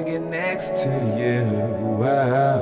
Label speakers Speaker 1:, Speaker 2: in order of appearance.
Speaker 1: wanna get next to you. Wow.